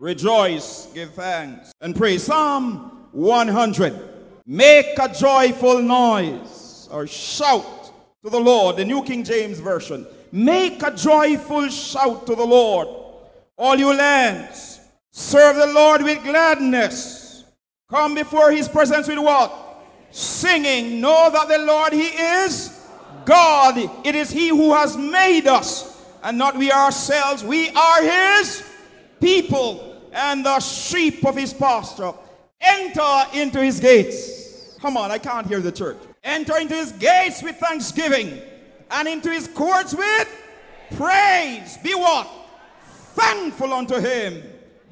Rejoice, give thanks, and praise. Psalm 100. Make a joyful noise or shout to the Lord. The New King James Version. Make a joyful shout to the Lord. All you lands, serve the Lord with gladness. Come before his presence with what? Singing. Know that the Lord, he is God. It is he who has made us and not we ourselves. We are his people and the sheep of his pasture. Enter into his gates. Come on, I can't hear the church. Enter into his gates with thanksgiving and into his courts with praise. Be what? Thankful unto him.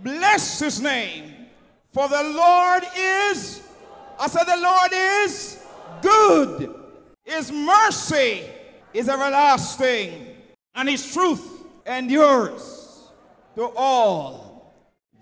Bless his name. For the Lord is, I said, the Lord is good. His mercy is everlasting, and his truth endures to all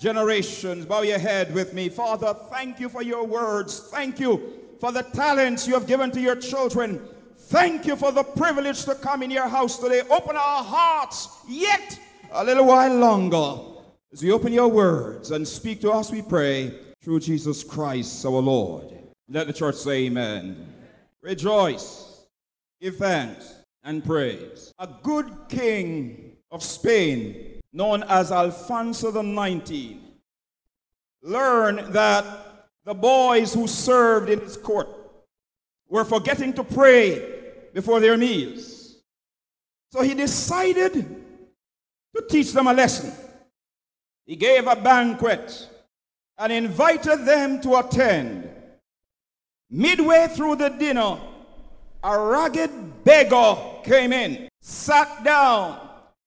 generations. Bow your head with me. Father, thank you for your words. Thank you for the talents you have given to your children. Thank you for the privilege to come in your house today. Open our hearts yet a little while longer as we open your words and speak to us, we pray, through Jesus Christ our Lord. Let the church say amen. Rejoice, give thanks, and praise. A good king of Spain, known as Alfonso the 19th, learned that the boys who served in his court were forgetting to pray before their meals. So he decided to teach them a lesson. He gave a banquet and invited them to attend. Midway through the dinner, a ragged beggar came in, sat down,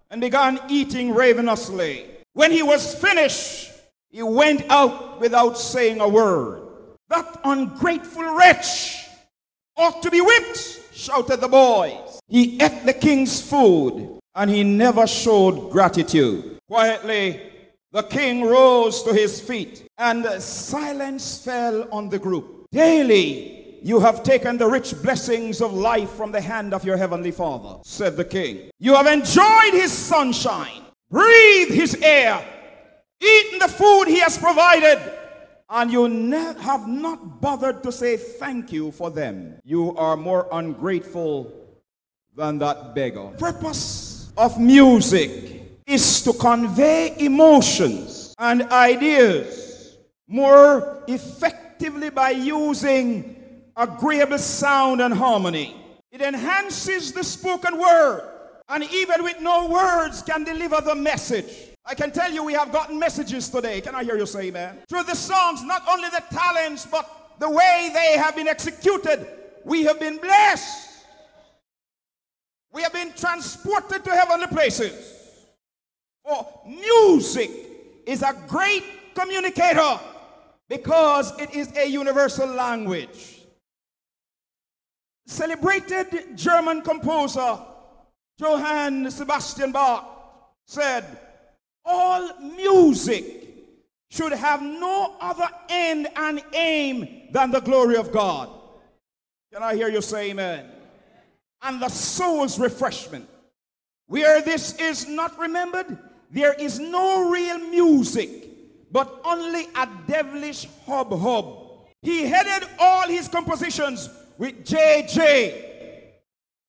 and began eating ravenously. When he was finished, he went out without saying a word. That ungrateful wretch ought to be whipped, shouted the boys. He ate the king's food and he never showed gratitude. Quietly, the king rose to his feet and silence fell on the group. Daily, you have taken the rich blessings of life from the hand of your heavenly father, said the king. You have enjoyed his sunshine, breathed his air, eaten the food he has provided, and you ne- have not bothered to say thank you for them. You are more ungrateful than that beggar. Purpose of music is to convey emotions and ideas more effectively by using agreeable sound and harmony. It enhances the spoken word, and even with no words, can deliver the message. I can tell you we have gotten messages today. Can I hear you say amen? Through the songs, not only the talents, but the way they have been executed, we have been blessed. We have been transported to heavenly places. For music is a great communicator because it is a universal language. Celebrated German composer Johann Sebastian Bach said, All music should have no other end and aim than the glory of God. Can I hear you say amen? And the soul's refreshment. Where this is not remembered, there is no real music, but only a devilish hub hub. He headed all his compositions with JJ,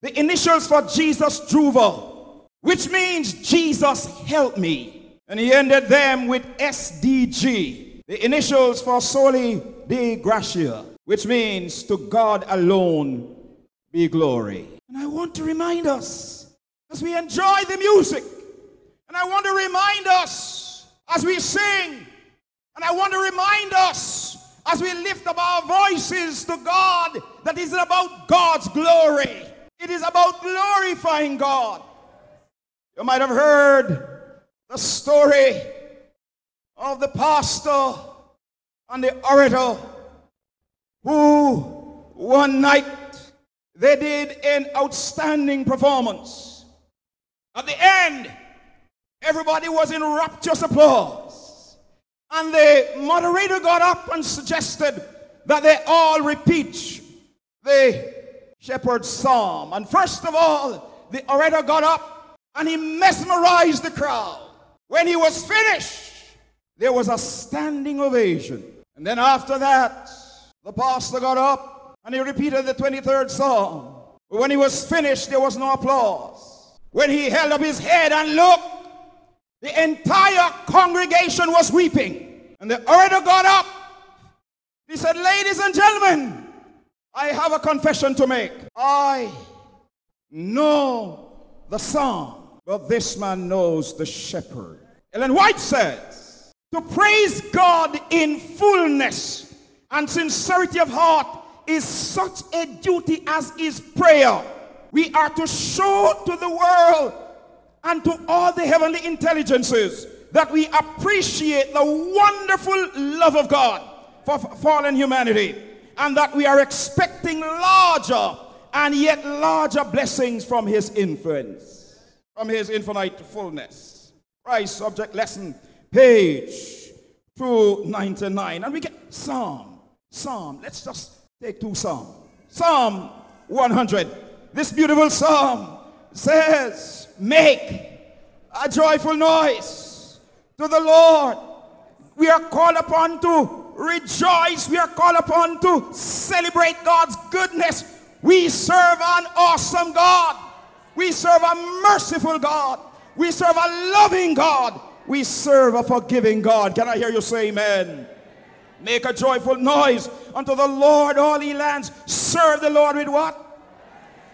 the initials for Jesus Juva, which means Jesus help me. And he ended them with SDG, the initials for Soli Deo Gratia, which means to God alone be glory. And I want to remind us as we enjoy the music, and I want to remind us as we sing, and I want to remind us as we lift up our voices to God that is about God's glory. It is about glorifying God. You might have heard the story of the pastor and the orator who one night they did an outstanding performance. At the end, everybody was in rapturous applause. And the moderator got up and suggested that they all repeat the shepherd's psalm. And first of all, the orator got up and he mesmerized the crowd. When he was finished, there was a standing ovation. And then after that, the pastor got up and he repeated the 23rd psalm. When he was finished, there was no applause. When he held up his head and looked, the entire congregation was weeping. And the orator got up. He said, Ladies and gentlemen, I have a confession to make. I know the song, but this man knows the shepherd. Ellen White says, To praise God in fullness and sincerity of heart is such a duty as is prayer. We are to show to the world and to all the heavenly intelligences that we appreciate the wonderful love of God for fallen humanity and that we are expecting larger and yet larger blessings from his influence, from his infinite fullness. Christ's Object Lesson, page 299. And we get Psalm, Psalm. Let's just take two Psalm. Psalm 100. This beautiful Psalm says, Make a joyful noise to the Lord. We are called upon to rejoice. We are called upon to celebrate God's goodness. We serve an awesome God. We serve a merciful God. We serve a loving God. We serve a forgiving God. Can I hear you say amen? Make a joyful noise unto the Lord, all ye lands. Serve the Lord with what?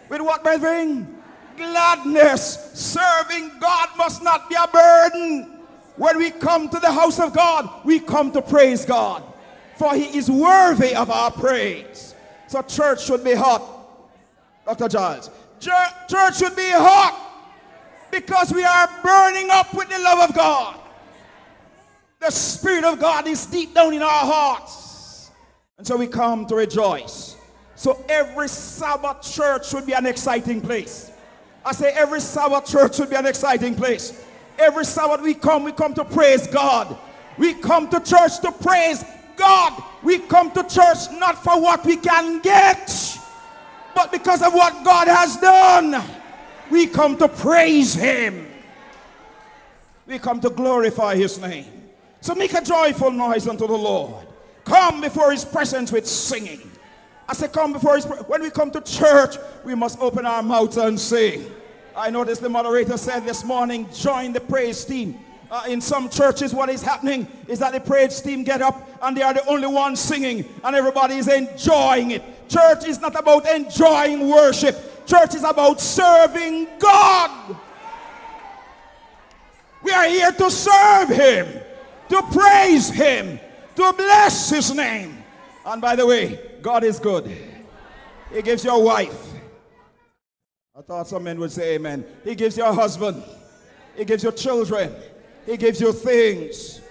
With what, brethren? Gladness. Serving God must not be a burden. When we come to the house of God, we come to praise God. For he is worthy of our praise. So church should be hot. Dr. Giles. Church should be hot because we are burning up with the love of God. The Spirit of God is deep down in our hearts. And so we come to rejoice. So every Sabbath church should be an exciting place. I say every Sabbath church should be an exciting place. Every Sabbath we come, we come to praise God. We come to church to praise God. We come to church not for what we can get, but because of what God has done. We come to praise Him. We come to glorify His name. So make a joyful noise unto the Lord. Come before His presence with singing. I say, come before His when we come to church, we must open our mouths and sing. I noticed the moderator said this morning, join the praise team. Uh, in some churches, what is happening is that the praise team get up and they are the only ones singing, and everybody is enjoying it. Church is not about enjoying worship, church is about serving God. We are here to serve Him, to praise Him, to bless His name. And by the way, God is good. He gives you a wife. I thought some men would say amen. He gives you a husband. He gives you children. He gives you things.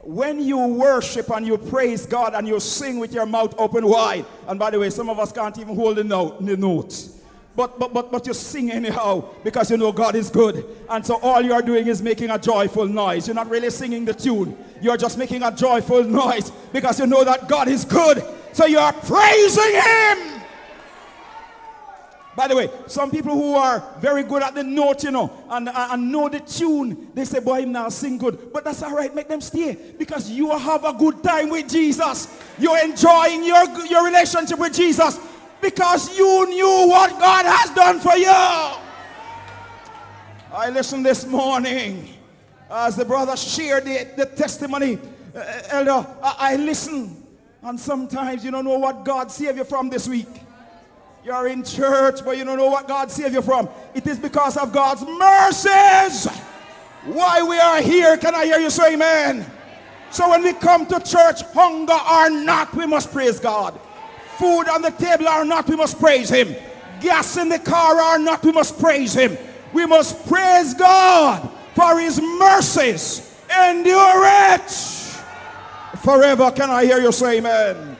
When you worship and you praise God and you sing with your mouth open wide, and by the way, some of us can't even hold the note, the. But, but, but, but you sing anyhow because you know God is good. And so all you are doing is making a joyful noise. You're not really singing the tune. You're just making a joyful noise because you know that God is good. So you are praising Him. By the way, some people who are very good at the note, you know, and, uh, and know the tune, they say, boy, him now sing good. But that's all right, make them stay. Because you have a good time with Jesus. You're enjoying your, your relationship with Jesus. Because you knew what God has done for you. I listened this morning as the brother shared the, the testimony. Uh, elder, I, I listen. And sometimes you don't know what God saved you from this week. You're in church, but you don't know what God saved you from. It is because of God's mercies why we are here. Can I hear you say amen? So when we come to church, hunger or not, we must praise God. Food on the table or not, we must praise Him. Gas in the car or not, we must praise Him. We must praise God for His mercies. Endure it forever. Can I hear you say amen?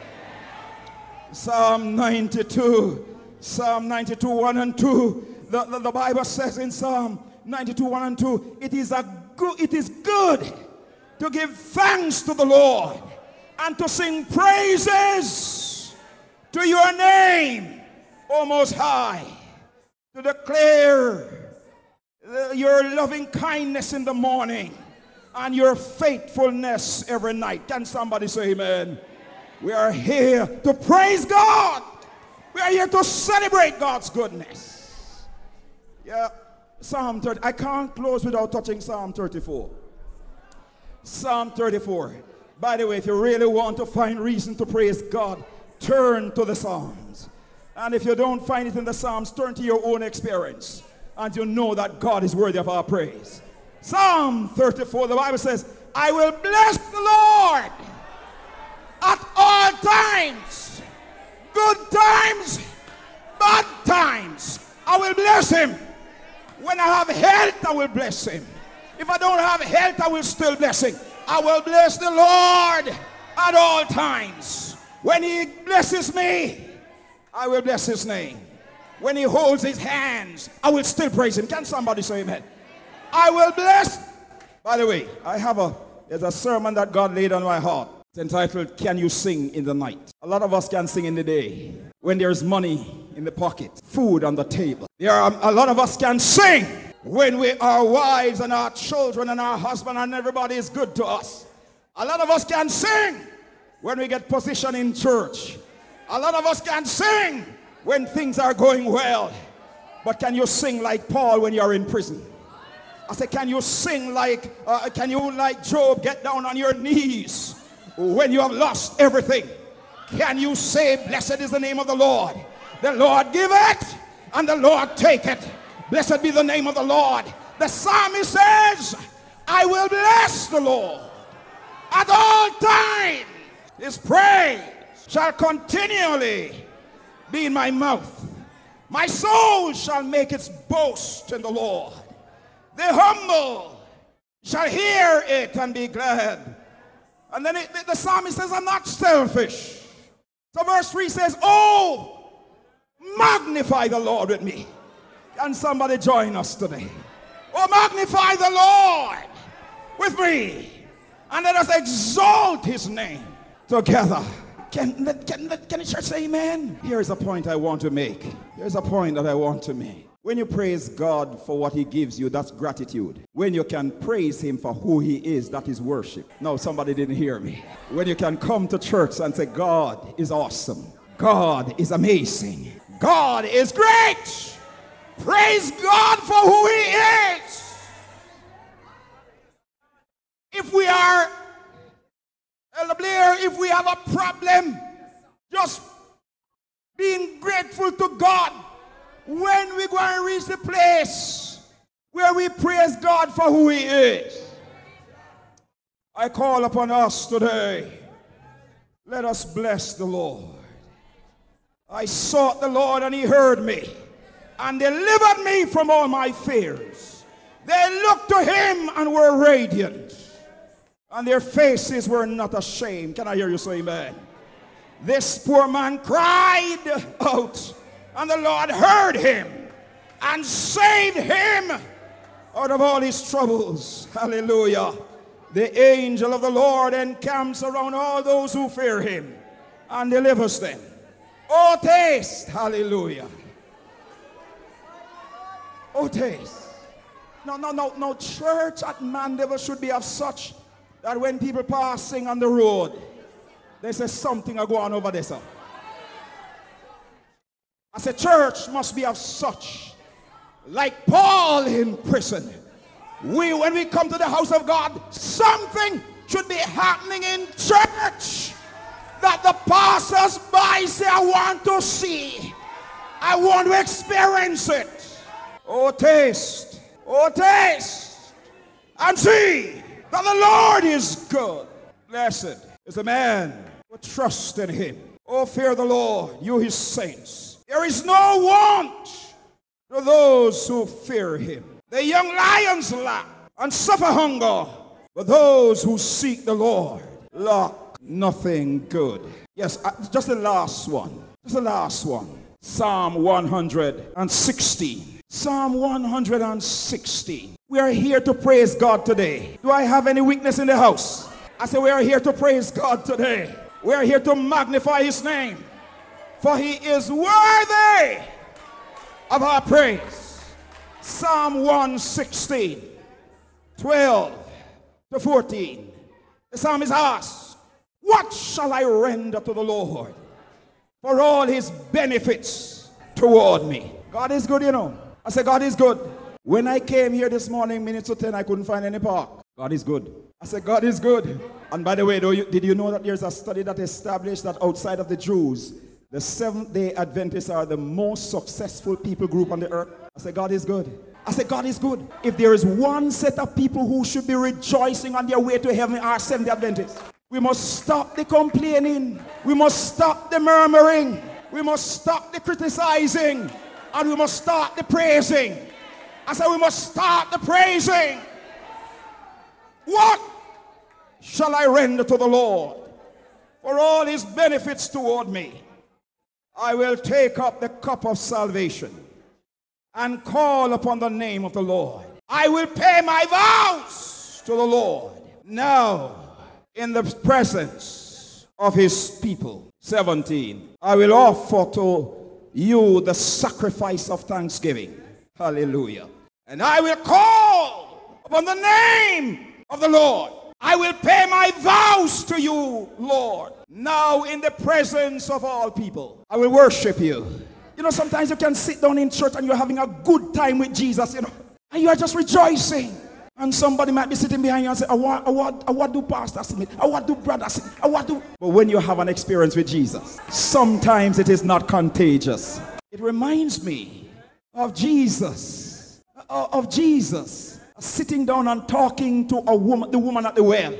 Psalm 92. Psalm 92, 1 and 2. The, the, the, Bible says in Psalm 92, 1 and 2, it is, a good, it is good to give thanks to the Lord and to sing praises to your name, O Most High, to declare uh, your loving kindness in the morning and your faithfulness every night. Can somebody say amen? We are here to praise God. We are here to celebrate God's goodness. Yeah, Psalm 30. I can't close without touching Psalm 34. Psalm 34. By the way, if you really want to find reason to praise God, turn to the Psalms. And if you don't find it in the Psalms, turn to your own experience. And you know that God is worthy of our praise. Psalm 34, the Bible says, I will bless the Lord at all times. Good times, bad times. I will bless him. When I have health, I will bless him. If I don't have health, I will still bless him. I will bless the Lord at all times. When he blesses me, I will bless his name. When he holds his hands, I will still praise him. Can somebody say amen? I will bless. By the way, I have a there's a sermon that God laid on my heart. It's entitled Can You Sing in the Night? A lot of us can sing in the day when there's money in the pocket, food on the table. There are a lot of us can sing when we our wives and our children and our husband and everybody is good to us. A lot of us can sing when we get position in church. A lot of us can sing when things are going well. But can you sing like Paul when you're in prison? I said, can you sing like, uh, can you like Job get down on your knees when you have lost everything? Can you say, blessed is the name of the Lord? The Lord give it and the Lord take it. Blessed be the name of the Lord. The psalmist says, I will bless the Lord at all times. His praise shall continually be in my mouth. My soul shall make its boast in the Lord. The humble shall hear it and be glad. And then it, the, the psalmist says, I'm not selfish. So verse 3 says, Oh, magnify the Lord with me. Can somebody join us today? Oh, magnify the Lord with me. And let us exalt his name together. Can, can, can the church say amen? Here's a point I want to make. Here's a point that I want to make. When you praise God for what He gives you, that's gratitude. When you can praise Him for who He is, that is worship. No, somebody didn't hear me. When you can come to church and say, God is awesome, God is amazing, God is great. Praise God for who He is. If we are, Elder Blair, if we have a problem, just being grateful to God when we go and reach the place where we praise God for who He is. I call upon us today. Let us bless the Lord. I sought the Lord and He heard me and delivered me from all my fears. They looked to Him and were radiant, and their faces were not ashamed. Can I hear you say amen? This poor man cried out and the Lord heard him and saved him out of all his troubles. Hallelujah. The angel of the Lord encamps around all those who fear him and delivers them. Oh, taste. Hallelujah. Oh, taste. No, no, no, no. Church at Mandeville should be of such that when people passing on the road, they say something are going on over there, sir. As a church must be of such, like Paul in prison. We, when we come to the house of God, something should be happening in church that the passers by say, I want to see. I want to experience it. Oh, taste. Oh, taste. And see that the Lord is good. Blessed is the man who trusts in him. Oh, fear the Lord, you his saints. There is no want to those who fear him. The young lions lack and suffer hunger, but those who seek the Lord lack nothing good. Yes, uh, just the last one. Just the last one. Psalm 116. Psalm 116. We are here to praise God today. Do I have any weakness in the house? I say we are here to praise God today. We are here to magnify his name for he is worthy of our praise. Psalm 116, 12 to 14. The psalmist asks, What shall I render to the Lord for all his benefits toward me? God is good, you know. I said, God is good. When I came here this morning, minutes to 10, I couldn't find any park. God is good. I said, God is good. And by the way, though, you, did you know that there's a study that established that outside of the Jews, the Seventh day Adventists are the most successful people group on the earth? I said, God is good. I said, God is good. If there is one set of people who should be rejoicing on their way to heaven, are Seventh day Adventists. We must stop the complaining. We must stop the murmuring. We must stop the criticizing. And we must start the praising. I said, we must start the praising. What shall I render to the Lord for all his benefits toward me? I will take up the cup of salvation and call upon the name of the Lord. I will pay my vows to the Lord now in the presence of his people. 17. I will offer to you the sacrifice of thanksgiving. Hallelujah. And I will call upon the name of the Lord. I will pay my vows to you, Lord, now in the presence of all people. I will worship you. You know, sometimes you can sit down in church and you're having a good time with Jesus, you know, and you are just rejoicing. And somebody might be sitting behind you and say, I want, I want do pastor see me. I want do brother see I want do. But when you have an experience with Jesus, sometimes it is not contagious. It reminds me of Jesus, uh, of Jesus sitting down and talking to a woman, the woman at the well.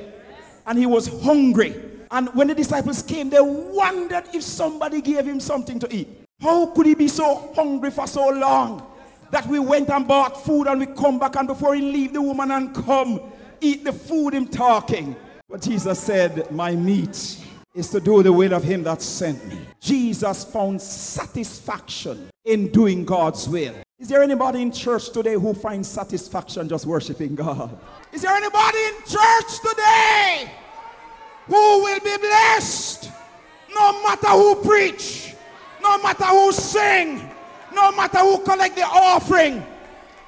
And he was hungry. And when the disciples came, they wondered if somebody gave him something to eat. How could he be so hungry for so long that we went and bought food and we come back and before he leave the woman and come eat the food him talking? But Jesus said, My meat is to do the will of him that sent me. Jesus found satisfaction in doing God's will. Is there anybody in church today who finds satisfaction just worshiping God? Is there anybody in church today who will be blessed no matter who preach, no matter who sing, no matter who collect the offering?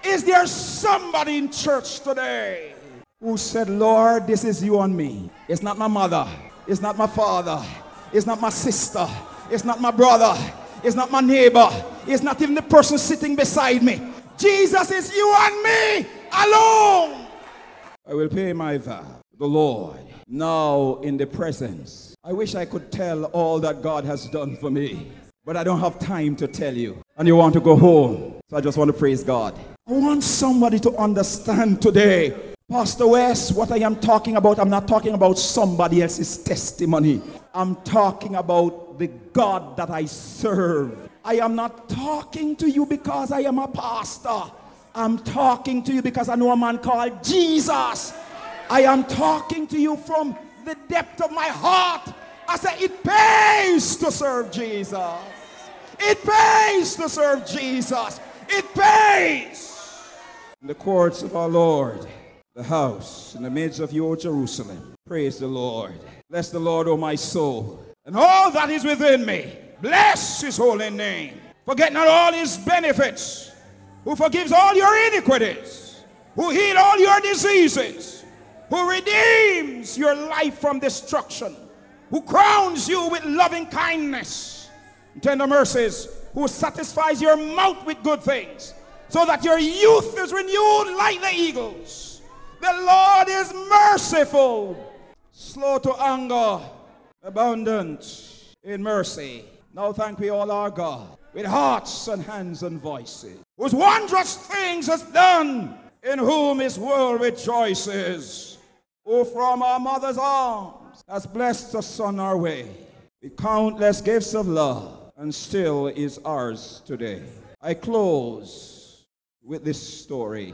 Is there somebody in church today who said, Lord, this is you and me? It's not my mother, it's not my father, it's not my sister, it's not my brother, it's not my neighbor. It's not even the person sitting beside me. Jesus is you and me alone. I will pay my vow the Lord now in the presence. I wish I could tell all that God has done for me, but I don't have time to tell you. And you want to go home. So I just want to praise God. I want somebody to understand today Pastor West, what I am talking about, I'm not talking about somebody else's testimony. I'm talking about the God that I serve. I am not talking to you because I am a pastor. I'm talking to you because I know a man called Jesus. I am talking to you from the depth of my heart. I say it pays to serve Jesus. It pays to serve Jesus. It pays. In the courts of our Lord the house in the midst of your Jerusalem. Praise the Lord. Bless the Lord, O my soul, and all that is within me. Bless his holy name. Forget not all his benefits, who forgives all your iniquities, who heals all your diseases, who redeems your life from destruction, who crowns you with loving kindness and tender mercies, who satisfies your mouth with good things, so that your youth is renewed like the eagles. The Lord is merciful, slow to anger, abundant in mercy. Now thank we all our God with hearts and hands and voices, whose wondrous things has done, in whom his world rejoices, who from our mother's arms has blessed us on our way with countless gifts of love, and still is ours today. I close with this story.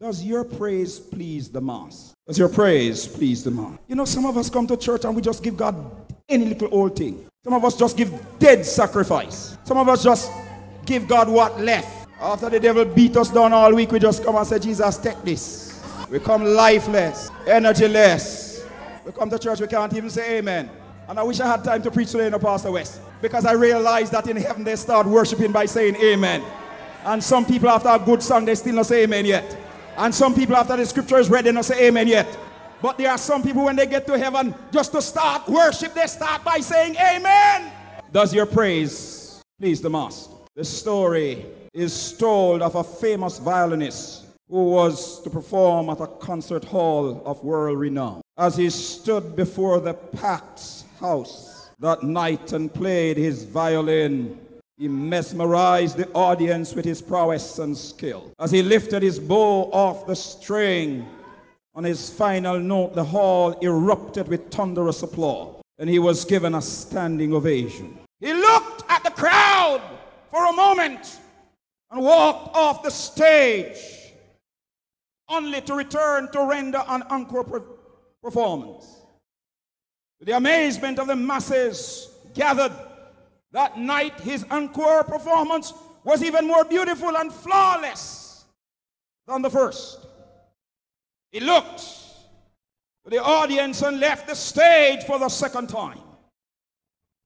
Does your praise please the mass? Does your praise please the mass? You know, some of us come to church and we just give God any little old thing. Some of us just give dead sacrifice. Some of us just give God what left. After the devil beat us down all week, we just come and say, Jesus, take this. We come lifeless, energyless. We come to church, we can't even say amen. And I wish I had time to preach today in the Pastor West. Because I realized that in heaven they start worshiping by saying amen. And some people after a good song, they still not say amen yet. And some people, after the scripture is read, they don't say amen yet. But there are some people when they get to heaven, just to start worship, they start by saying Amen. Does your praise please the Master? The story is told of a famous violinist who was to perform at a concert hall of world renown. As he stood before the packed house that night and played his violin, he mesmerized the audience with his prowess and skill. As he lifted his bow off the string, on his final note, the hall erupted with thunderous applause, and he was given a standing ovation. He looked at the crowd for a moment and walked off the stage, only to return to render an encore performance. To the amazement of the masses gathered that night, his encore performance was even more beautiful and flawless than the first. He looked to the audience and left the stage for the second time,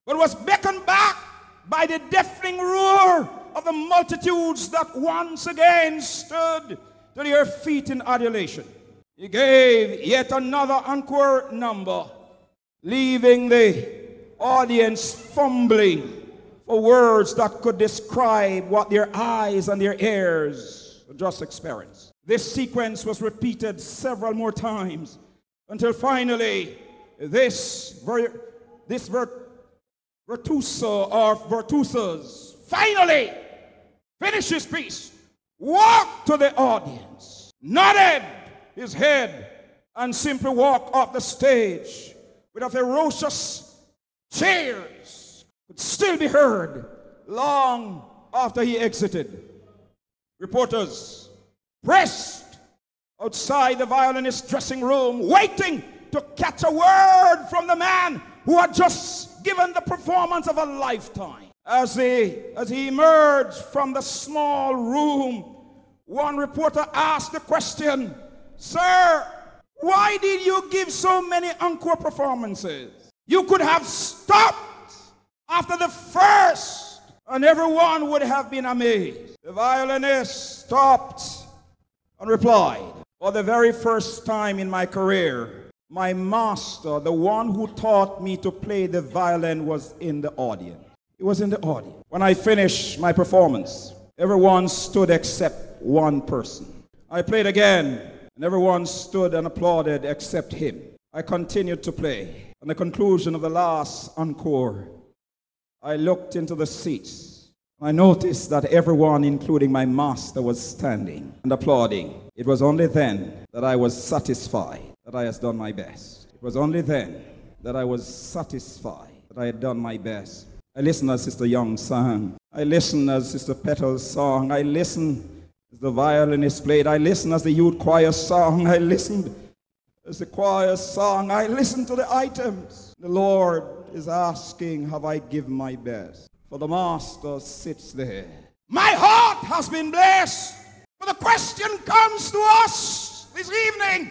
but was beckoned back by the deafening roar of the multitudes that once again stood to their feet in adulation. He gave yet another encore number, leaving the audience fumbling for words that could describe what their eyes and their ears just experienced. This sequence was repeated several more times until finally this, ver- this ver- virtuoso or virtuosos finally finished his piece, walked to the audience, nodded his head, and simply walked off the stage with a ferocious cheers. Could still be heard long after he exited. Reporters pressed outside the violinist's dressing room, waiting to catch a word from the man who had just given the performance of a lifetime. As he, as he emerged from the small room, one reporter asked the question, Sir, why did you give so many encore performances? You could have stopped after the first, and everyone would have been amazed. The violinist stopped and replied, For the very first time in my career, my master, the one who taught me to play the violin, was in the audience. He was in the audience. When I finished my performance, everyone stood except one person. I played again, and everyone stood and applauded except him. I continued to play. On the conclusion of the last encore, I looked into the seats I noticed that everyone, including my master, was standing and applauding. It was only then that I was satisfied that I had done my best. It was only then that I was satisfied that I had done my best. I listened as Sister Young sang. I listened as Sister Petal's song. I listened as the violinist played. I listened as the youth choir sang. I listened as the choir sang. I listened to the items. The Lord is asking, Have I given my best? For the Master sits there. My heart has been blessed. But the question comes to us this evening,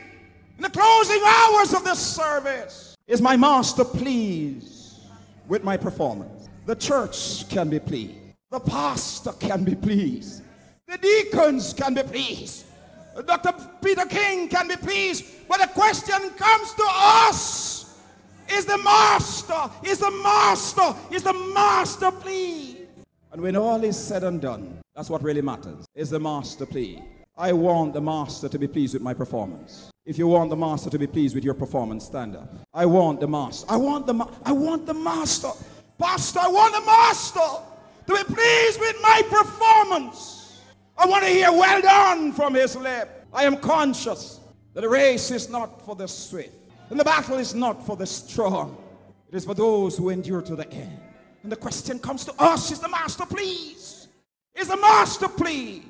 in the closing hours of this service Is my Master pleased with my performance? The church can be pleased. The pastor can be pleased. The deacons can be pleased. Dr. Peter King can be pleased. But the question comes to us is the master, is the master, is the master please? And when all is said and done, that's what really matters. Is the master please? I want the master to be pleased with my performance. If you want the master to be pleased with your performance, stand up. I want the master. I want the ma- I want the master. Pastor, I want the master to be pleased with my performance. I want to hear well done from his lip. I am conscious that the race is not for the swift and the battle is not for the strong, it is for those who endure to the end. And the question comes to us Is the master pleased? Is the master pleased?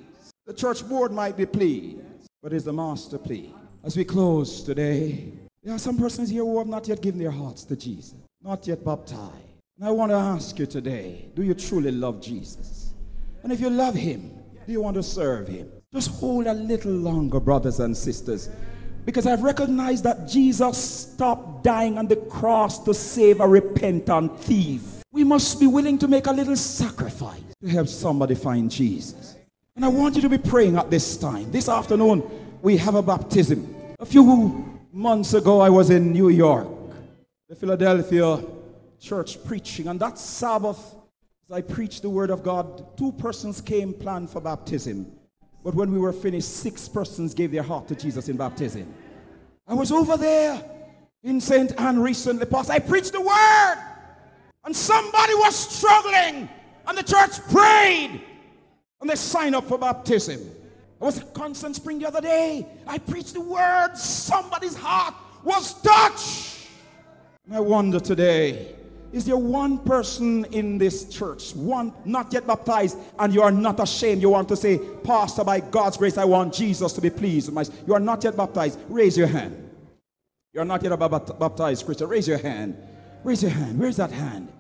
The church board might be pleased, but is the master pleased? As we close today, there are some persons here who have not yet given their hearts to Jesus, not yet baptized. And I want to ask you today do you truly love Jesus? And if you love him, do you want to serve him? Just hold a little longer, brothers and sisters. Because I've recognized that Jesus stopped dying on the cross to save a repentant thief. We must be willing to make a little sacrifice to help somebody find Jesus. And I want you to be praying at this time. This afternoon, we have a baptism. A few Months ago, I was in New York, the Philadelphia church preaching, and that Sabbath, as I preached the word of God, two persons came planned for baptism. But when we were finished, six persons gave their heart to Jesus in baptism. I was over there in St. Ann recently, Pastor. I preached the word, and somebody was struggling, and the church prayed, and they signed up for baptism. I was at Constant Spring the other day. I preached the word, somebody's heart was touched. And I wonder today, is there one person in this church, one not yet baptized, and you are not ashamed? You want to say, Pastor, by God's grace, I want Jesus to be pleased. You are not yet baptized. Raise your hand. You are not yet baptized, Christian. Raise your hand. Raise your hand. Where's that hand?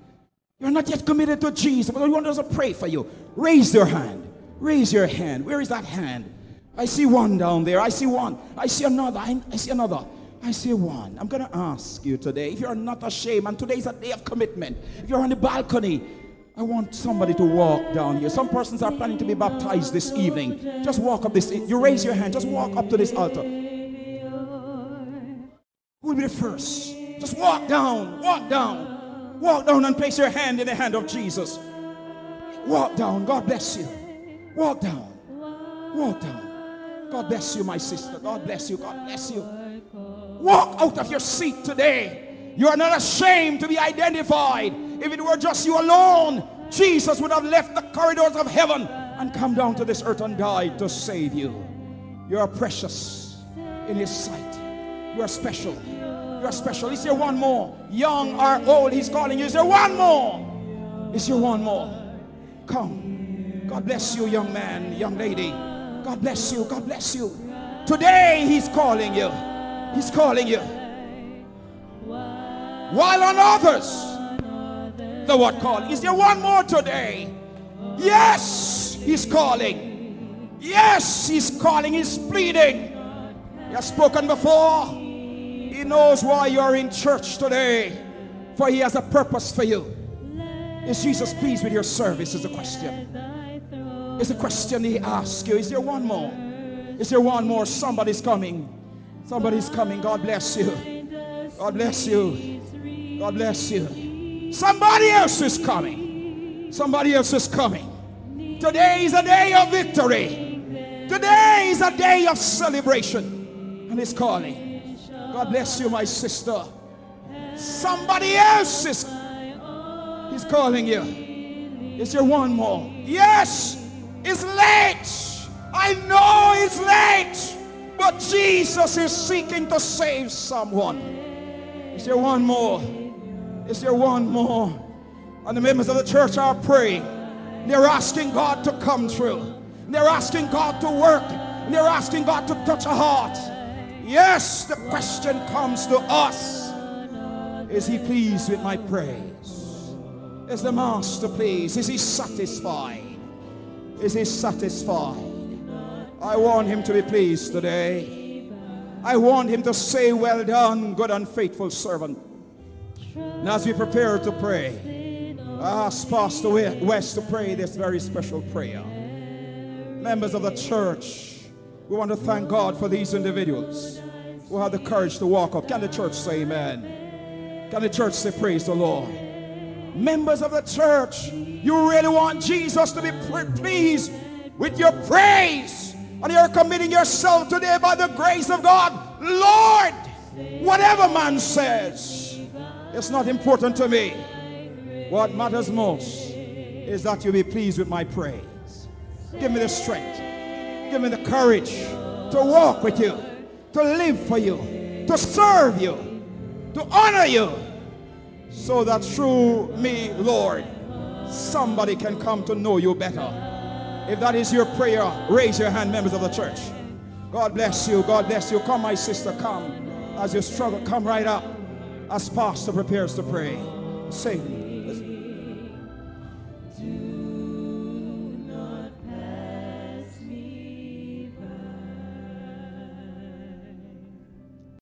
You're not yet committed to Jesus, but I want us to pray for you. Raise your hand. Raise your hand. Where is that hand? I see one down there. I see one. I see another. I, I see another. I say one. I'm going to ask you today if you're not ashamed, and today is a day of commitment. If you're on the balcony, I want somebody to walk down here. Some persons are planning to be baptized this evening. Just walk up this. You raise your hand. Just walk up to this altar. Who will be the first? Just walk down. Walk down. Walk down and place your hand in the hand of Jesus. Walk down. God bless you. Walk down. Walk down. God bless you, my sister. God bless you. God bless you. Walk out of your seat today. You are not ashamed to be identified. If it were just you alone, Jesus would have left the corridors of heaven and come down to this earth and died to save you. You are precious in His sight. You are special. You are special. Is there one more? Young or old, He's calling you. Is there one more? Is there one more? Come. God bless you, young man, young lady. God bless you. God bless you. Today, He's calling you. He's calling you. While on others, the word call. Is there one more today? Yes, He's calling. Yes, He's calling. He's pleading. He has spoken before. He knows why you're in church today, for He has a purpose for you. Is Jesus pleased with your service? Is the question. Is the question He asks you. Is there one more? Is there one more? Somebody's coming. Somebody's coming. God bless you. God bless you. God bless you. Somebody else is coming. Somebody else is coming. Today is a day of victory. Today is a day of celebration. And He's calling. God bless you, my sister. Somebody else is He's calling you. Is there one more? Yes, it's late. I know it's late. But Jesus is seeking to save someone. Is there one more? Is there one more? And the members of the church are praying. They're asking God to come through. They're asking God to work. They're asking God to touch a heart. Yes, the question comes to us. Is he pleased with my praise? Is the master pleased? Is he satisfied? Is he satisfied? I want him to be pleased today. I want him to say, Well done, good and faithful servant. And as we prepare to pray, I ask Pastor West to pray this very special prayer. Members of the church, we want to thank God for these individuals who have the courage to walk up. Can the church say amen? Can the church say praise the Lord? Members of the church, you really want Jesus to be pleased with your praise and you're committing yourself today by the grace of God, Lord, whatever man says, it's not important to me. What matters most is that you be pleased with my praise. Give me the strength, give me the courage to walk with you, to live for you, to serve you, to honor you, so that through me, Lord, somebody can come to know you better. If that is your prayer, raise your hand, members of the church. God bless you. God bless you. Come, my sister, come. As you struggle, come right up as pastor prepares to pray. Sing.